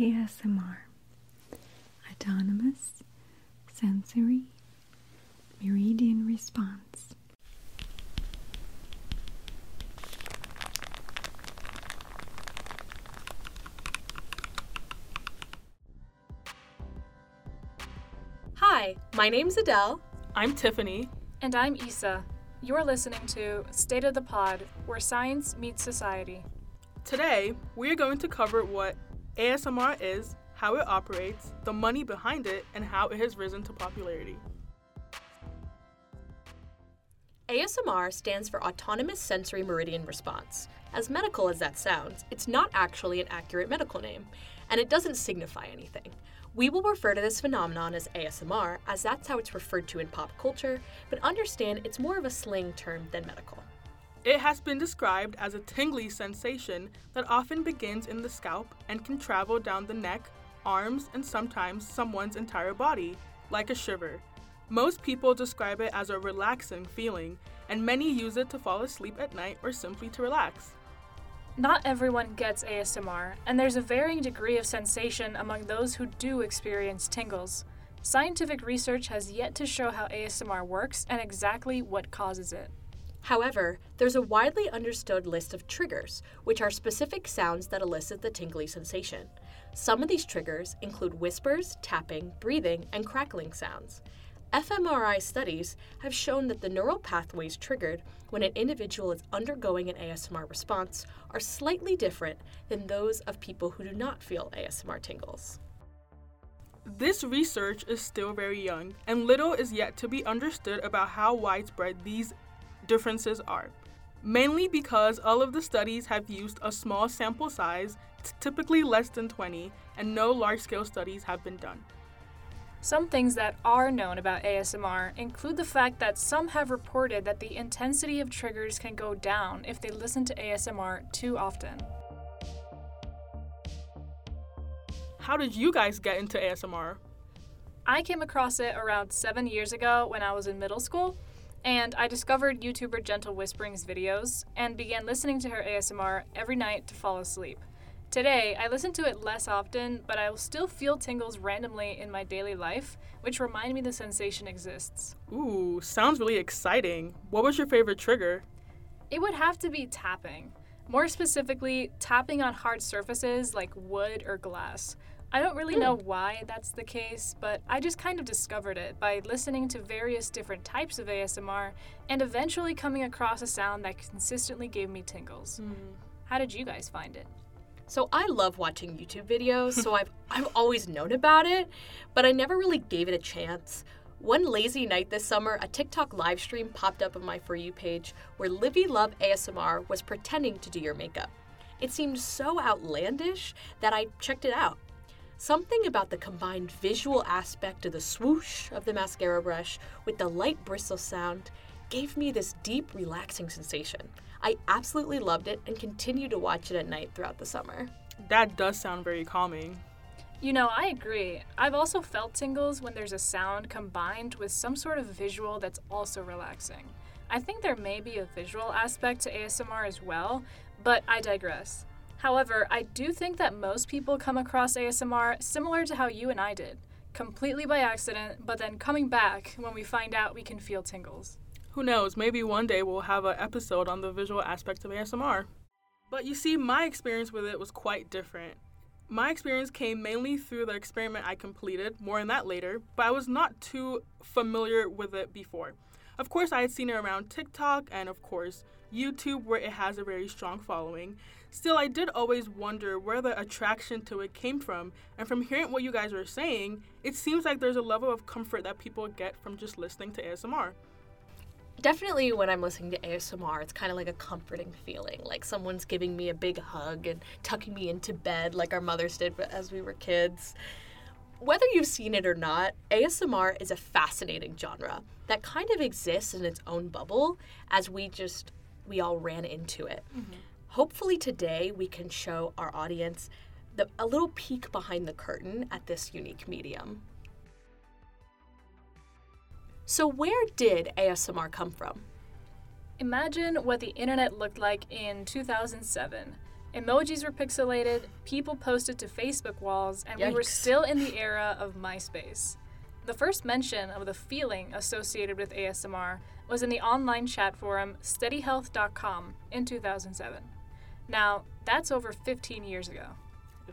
ASMR Autonomous Sensory Meridian Response. Hi, my name's Adele. I'm Tiffany. And I'm Isa. You're listening to State of the Pod, where science meets society. Today, we are going to cover what ASMR is, how it operates, the money behind it, and how it has risen to popularity. ASMR stands for Autonomous Sensory Meridian Response. As medical as that sounds, it's not actually an accurate medical name, and it doesn't signify anything. We will refer to this phenomenon as ASMR, as that's how it's referred to in pop culture, but understand it's more of a slang term than medical. It has been described as a tingly sensation that often begins in the scalp and can travel down the neck, arms, and sometimes someone's entire body, like a shiver. Most people describe it as a relaxing feeling, and many use it to fall asleep at night or simply to relax. Not everyone gets ASMR, and there's a varying degree of sensation among those who do experience tingles. Scientific research has yet to show how ASMR works and exactly what causes it. However, there's a widely understood list of triggers, which are specific sounds that elicit the tingly sensation. Some of these triggers include whispers, tapping, breathing, and crackling sounds. fMRI studies have shown that the neural pathways triggered when an individual is undergoing an ASMR response are slightly different than those of people who do not feel ASMR tingles. This research is still very young, and little is yet to be understood about how widespread these differences are. Mainly because all of the studies have used a small sample size, typically less than 20, and no large scale studies have been done. Some things that are known about ASMR include the fact that some have reported that the intensity of triggers can go down if they listen to ASMR too often. How did you guys get into ASMR? I came across it around seven years ago when I was in middle school, and I discovered YouTuber Gentle Whispering's videos and began listening to her ASMR every night to fall asleep. Today, I listen to it less often, but I will still feel tingles randomly in my daily life, which remind me the sensation exists. Ooh, sounds really exciting. What was your favorite trigger? It would have to be tapping. More specifically, tapping on hard surfaces like wood or glass. I don't really know why that's the case, but I just kind of discovered it by listening to various different types of ASMR and eventually coming across a sound that consistently gave me tingles. Mm. How did you guys find it? So I love watching YouTube videos, so I've I've always known about it, but I never really gave it a chance. One lazy night this summer, a TikTok live stream popped up on my For You page where Livy Love ASMR was pretending to do your makeup. It seemed so outlandish that I checked it out. Something about the combined visual aspect of the swoosh of the mascara brush with the light bristle sound gave me this deep, relaxing sensation. I absolutely loved it and continue to watch it at night throughout the summer. That does sound very calming. You know, I agree. I've also felt tingles when there's a sound combined with some sort of visual that's also relaxing. I think there may be a visual aspect to ASMR as well, but I digress. However, I do think that most people come across ASMR similar to how you and I did, completely by accident, but then coming back when we find out we can feel tingles. Who knows, maybe one day we'll have an episode on the visual aspect of ASMR. But you see, my experience with it was quite different. My experience came mainly through the experiment I completed, more on that later, but I was not too familiar with it before. Of course, I had seen it around TikTok and, of course, YouTube, where it has a very strong following. Still, I did always wonder where the attraction to it came from, and from hearing what you guys are saying, it seems like there's a level of comfort that people get from just listening to ASMR. Definitely, when I'm listening to ASMR, it's kind of like a comforting feeling. Like someone's giving me a big hug and tucking me into bed, like our mothers did as we were kids. Whether you've seen it or not, ASMR is a fascinating genre that kind of exists in its own bubble as we just, we all ran into it. Mm-hmm. Hopefully, today we can show our audience the, a little peek behind the curtain at this unique medium. So, where did ASMR come from? Imagine what the internet looked like in 2007. Emojis were pixelated, people posted to Facebook walls, and we were still in the era of MySpace. The first mention of the feeling associated with ASMR was in the online chat forum steadyhealth.com in 2007. Now, that's over 15 years ago.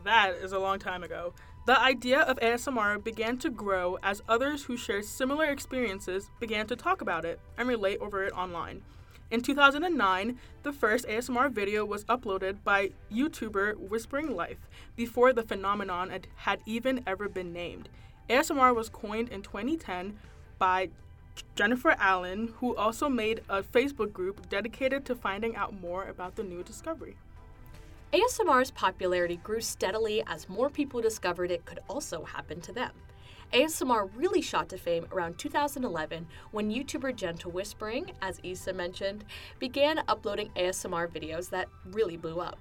That is a long time ago. The idea of ASMR began to grow as others who shared similar experiences began to talk about it and relate over it online. In 2009, the first ASMR video was uploaded by YouTuber Whispering Life before the phenomenon had- even ever been named. ASMR was coined in 2010 by Jennifer Allen, who also made a Facebook group dedicated to finding out more about the new discovery. ASMR's popularity grew steadily as more people discovered it could also happen to them. ASMR really shot to fame around 2011 when YouTuber Gentle Whispering, as Issa mentioned, began uploading ASMR videos that really blew up.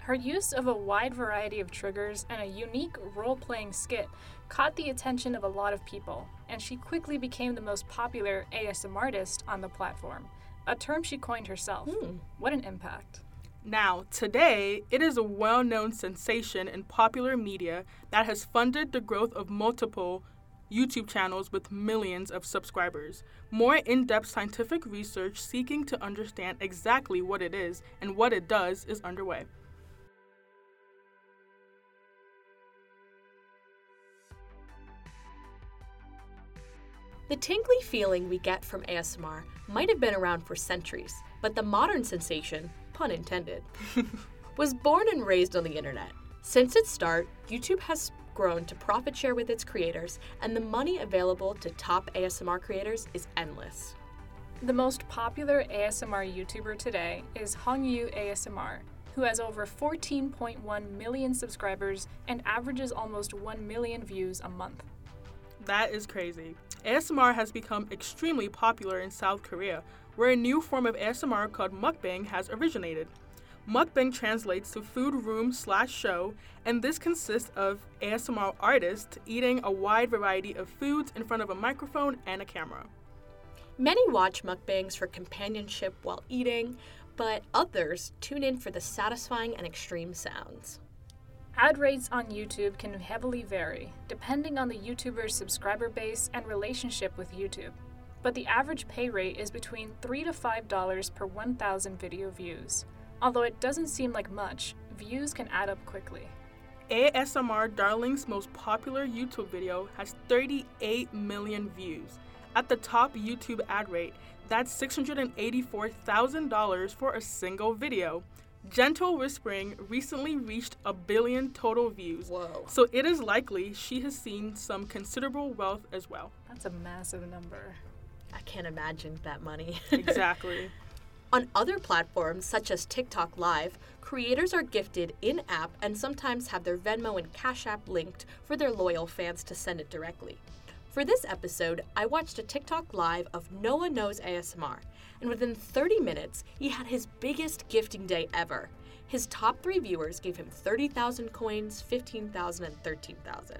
Her use of a wide variety of triggers and a unique role playing skit caught the attention of a lot of people, and she quickly became the most popular ASMR artist on the platform, a term she coined herself. Hmm. What an impact! Now, today, it is a well known sensation in popular media that has funded the growth of multiple YouTube channels with millions of subscribers. More in depth scientific research seeking to understand exactly what it is and what it does is underway. The tingly feeling we get from ASMR might have been around for centuries, but the modern sensation, pun intended, was born and raised on the internet. Since its start, YouTube has grown to profit share with its creators, and the money available to top ASMR creators is endless. The most popular ASMR YouTuber today is Hongyu ASMR, who has over 14.1 million subscribers and averages almost 1 million views a month. That is crazy. ASMR has become extremely popular in South Korea, where a new form of ASMR called mukbang has originated. Mukbang translates to food room slash show, and this consists of ASMR artists eating a wide variety of foods in front of a microphone and a camera. Many watch mukbangs for companionship while eating, but others tune in for the satisfying and extreme sounds. Ad rates on YouTube can heavily vary, depending on the YouTuber's subscriber base and relationship with YouTube. But the average pay rate is between 3 to $5 per 1,000 video views. Although it doesn't seem like much, views can add up quickly. ASMR Darling's most popular YouTube video has 38 million views. At the top YouTube ad rate, that's $684,000 for a single video. Gentle Whispering recently reached a billion total views. Whoa. So it is likely she has seen some considerable wealth as well. That's a massive number. I can't imagine that money. Exactly. On other platforms, such as TikTok Live, creators are gifted in app and sometimes have their Venmo and Cash App linked for their loyal fans to send it directly. For this episode, I watched a TikTok Live of Noah Knows ASMR, and within 30 minutes, he had his biggest gifting day ever. His top three viewers gave him 30,000 coins, 15,000, and 13,000.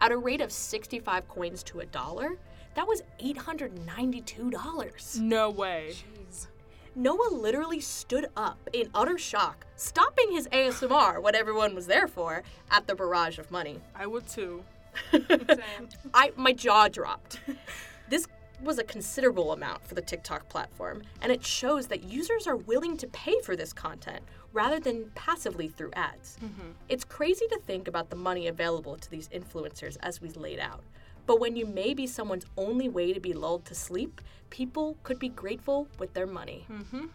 At a rate of 65 coins to a dollar, that was $892. no way. Jeez. Noah literally stood up in utter shock, stopping his ASMR, what everyone was there for, at the barrage of money. I would too. I my jaw dropped. This was a considerable amount for the TikTok platform, and it shows that users are willing to pay for this content rather than passively through ads. Mm-hmm. It's crazy to think about the money available to these influencers as we laid out. But when you may be someone's only way to be lulled to sleep, people could be grateful with their money. Mm-hmm.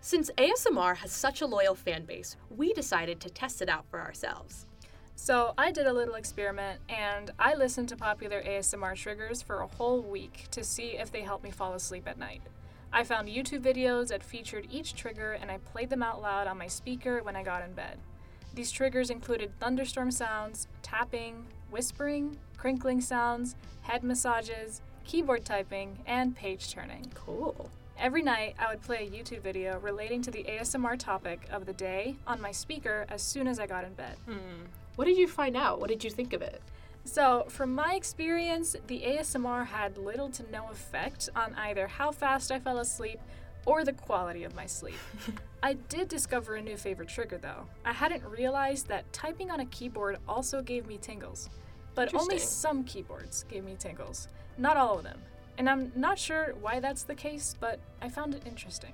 Since ASMR has such a loyal fan base, we decided to test it out for ourselves. So I did a little experiment and I listened to popular ASMR triggers for a whole week to see if they helped me fall asleep at night. I found YouTube videos that featured each trigger and I played them out loud on my speaker when I got in bed. These triggers included thunderstorm sounds, tapping, whispering, crinkling sounds, head massages, keyboard typing, and page turning. Cool. Every night, I would play a YouTube video relating to the ASMR topic of the day on my speaker as soon as I got in bed. Hmm. What did you find out? What did you think of it? So, from my experience, the ASMR had little to no effect on either how fast I fell asleep or the quality of my sleep. I did discover a new favorite trigger though. I hadn't realized that typing on a keyboard also gave me tingles. But only some keyboards gave me tingles, not all of them. And I'm not sure why that's the case, but I found it interesting.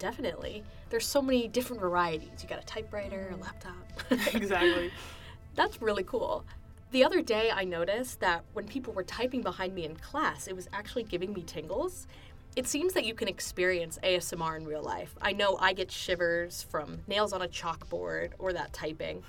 Definitely. There's so many different varieties. You got a typewriter, a mm-hmm. laptop. exactly. That's really cool. The other day, I noticed that when people were typing behind me in class, it was actually giving me tingles. It seems that you can experience ASMR in real life. I know I get shivers from nails on a chalkboard or that typing,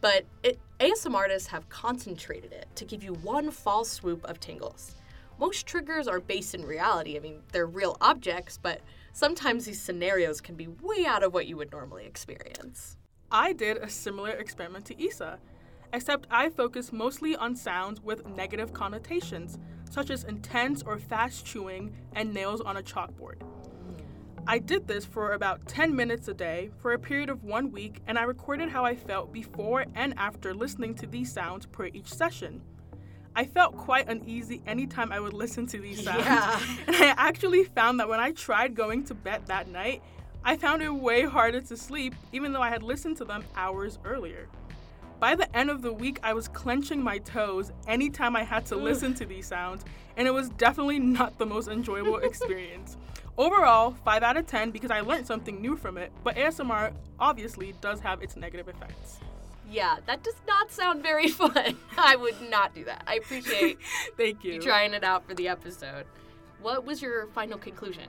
but it, ASMR artists have concentrated it to give you one fall swoop of tingles. Most triggers are based in reality. I mean, they're real objects, but sometimes these scenarios can be way out of what you would normally experience. I did a similar experiment to Issa, except I focused mostly on sounds with negative connotations, such as intense or fast chewing and nails on a chalkboard. I did this for about 10 minutes a day for a period of one week, and I recorded how I felt before and after listening to these sounds per each session. I felt quite uneasy anytime I would listen to these sounds. Yeah. And I actually found that when I tried going to bed that night, I found it way harder to sleep, even though I had listened to them hours earlier. By the end of the week, I was clenching my toes anytime I had to listen to these sounds, and it was definitely not the most enjoyable experience. Overall, 5 out of 10 because I learned something new from it, but ASMR obviously does have its negative effects. Yeah, that does not sound very fun. I would not do that. I appreciate Thank you. you trying it out for the episode. What was your final conclusion?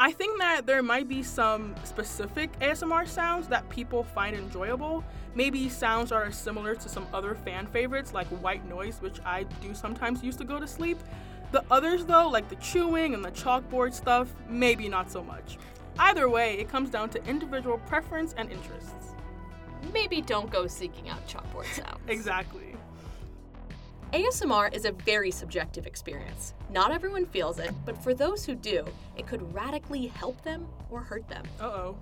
I think that there might be some specific ASMR sounds that people find enjoyable. Maybe sounds are similar to some other fan favorites like white noise, which I do sometimes use to go to sleep. The others, though, like the chewing and the chalkboard stuff, maybe not so much. Either way, it comes down to individual preference and interests. Maybe don't go seeking out chalkboard sounds. Exactly. ASMR is a very subjective experience. Not everyone feels it, but for those who do, it could radically help them or hurt them. Uh oh.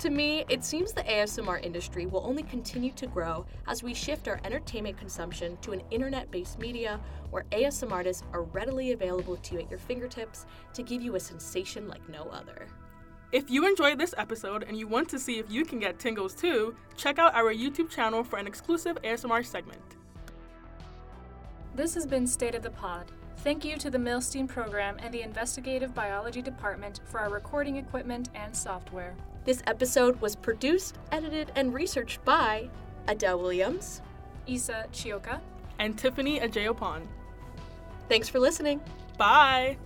To me, it seems the ASMR industry will only continue to grow as we shift our entertainment consumption to an internet based media where ASMR artists are readily available to you at your fingertips to give you a sensation like no other. If you enjoyed this episode and you want to see if you can get tingles too, check out our YouTube channel for an exclusive ASMR segment. This has been State of the Pod. Thank you to the Milstein program and the Investigative Biology Department for our recording equipment and software. This episode was produced, edited, and researched by Adele Williams. Isa Chioka. And Tiffany Ajayopan. Thanks for listening. Bye!